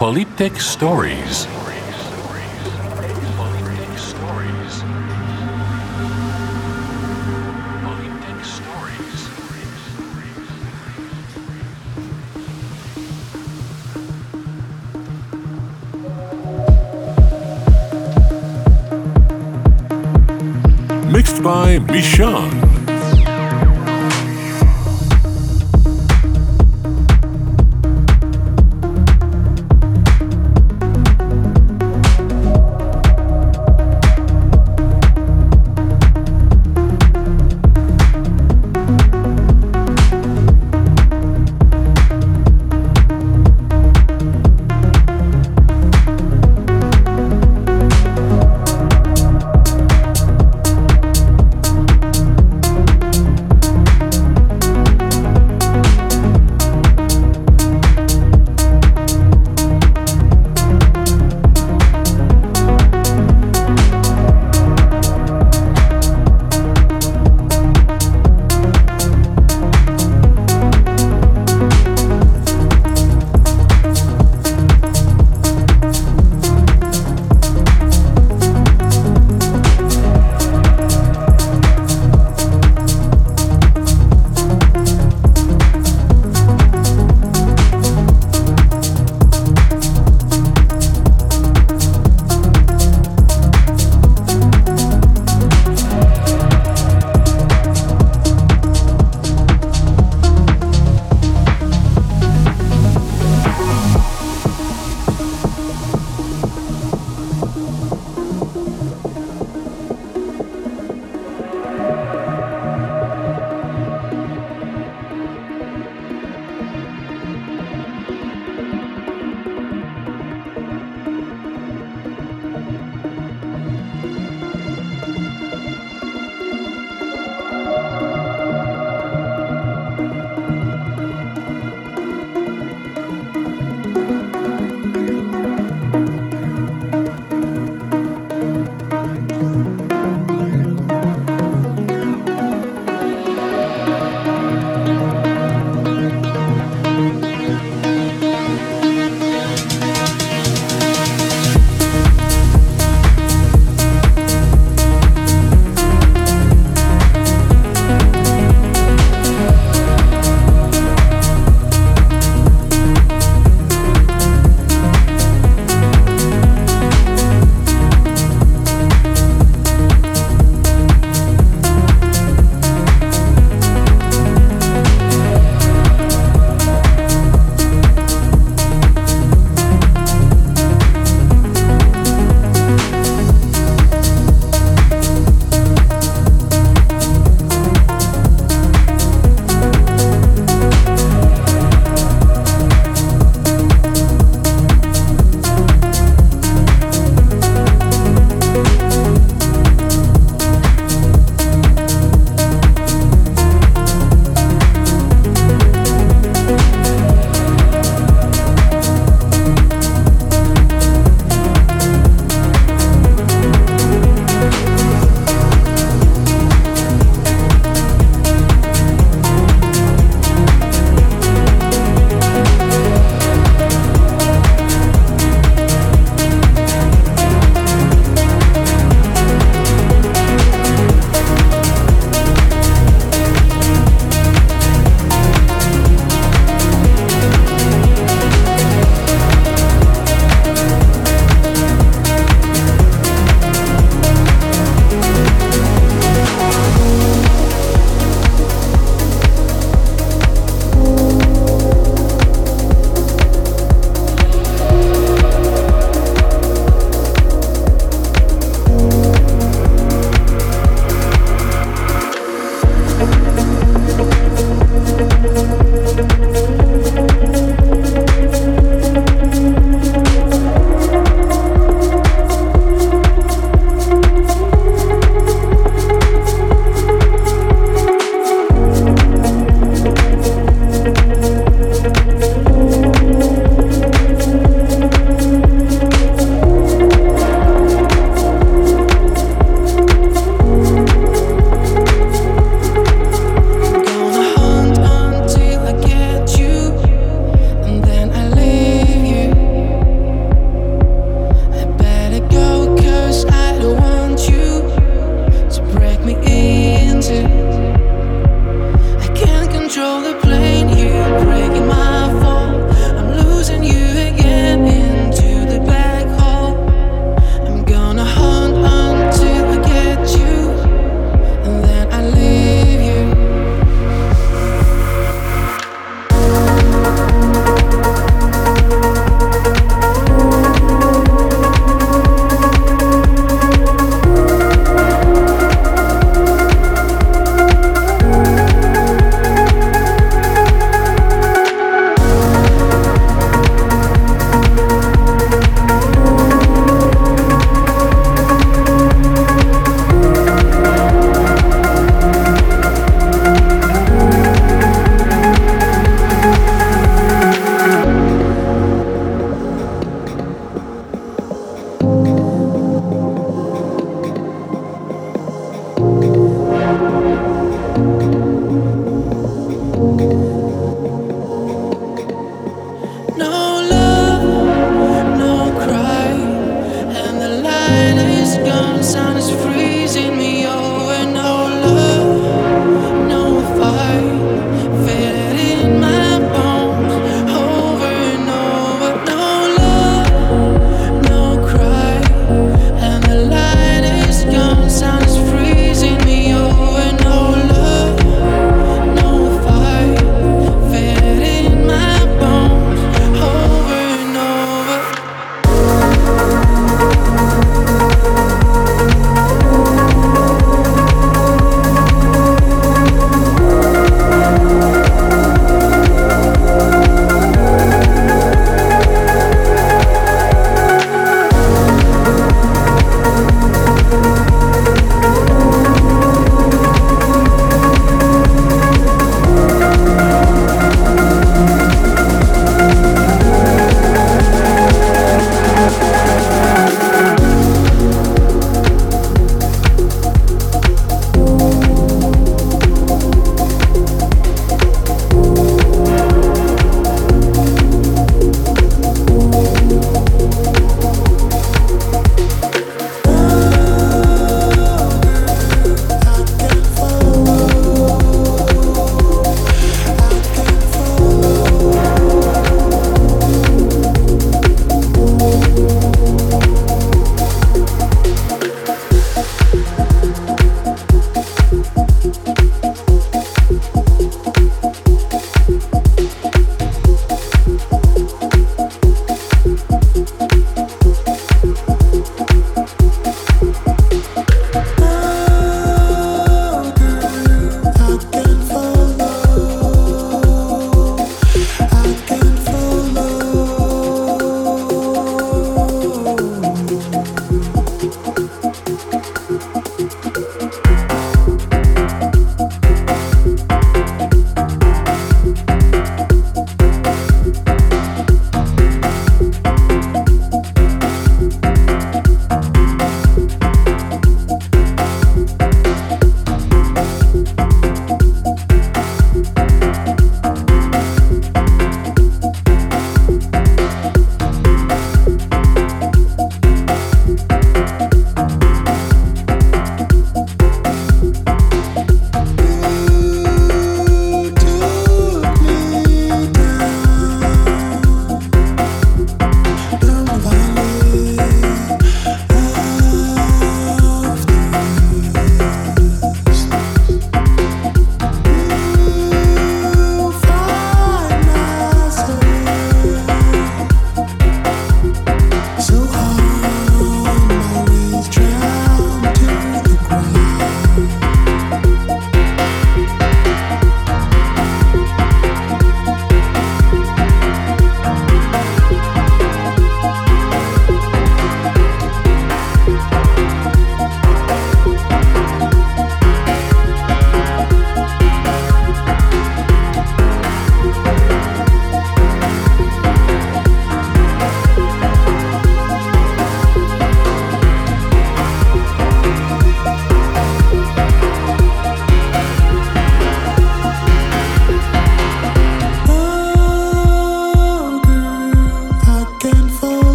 Polyptych Stories. Mixed by Mishan.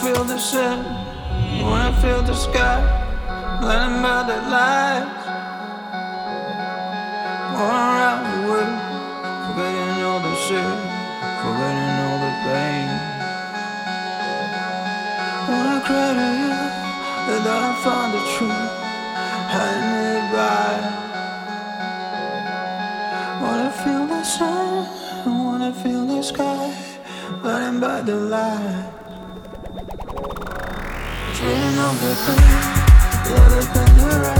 Feel the sun, when I feel the sky, blinded by the lights. Going around the world, forgetting all the shit, forgetting all the pain. When I cry to you, that I found the truth, hiding it by. When I feel the sun, when I feel the sky, blinded by the light. The pain, let it bend the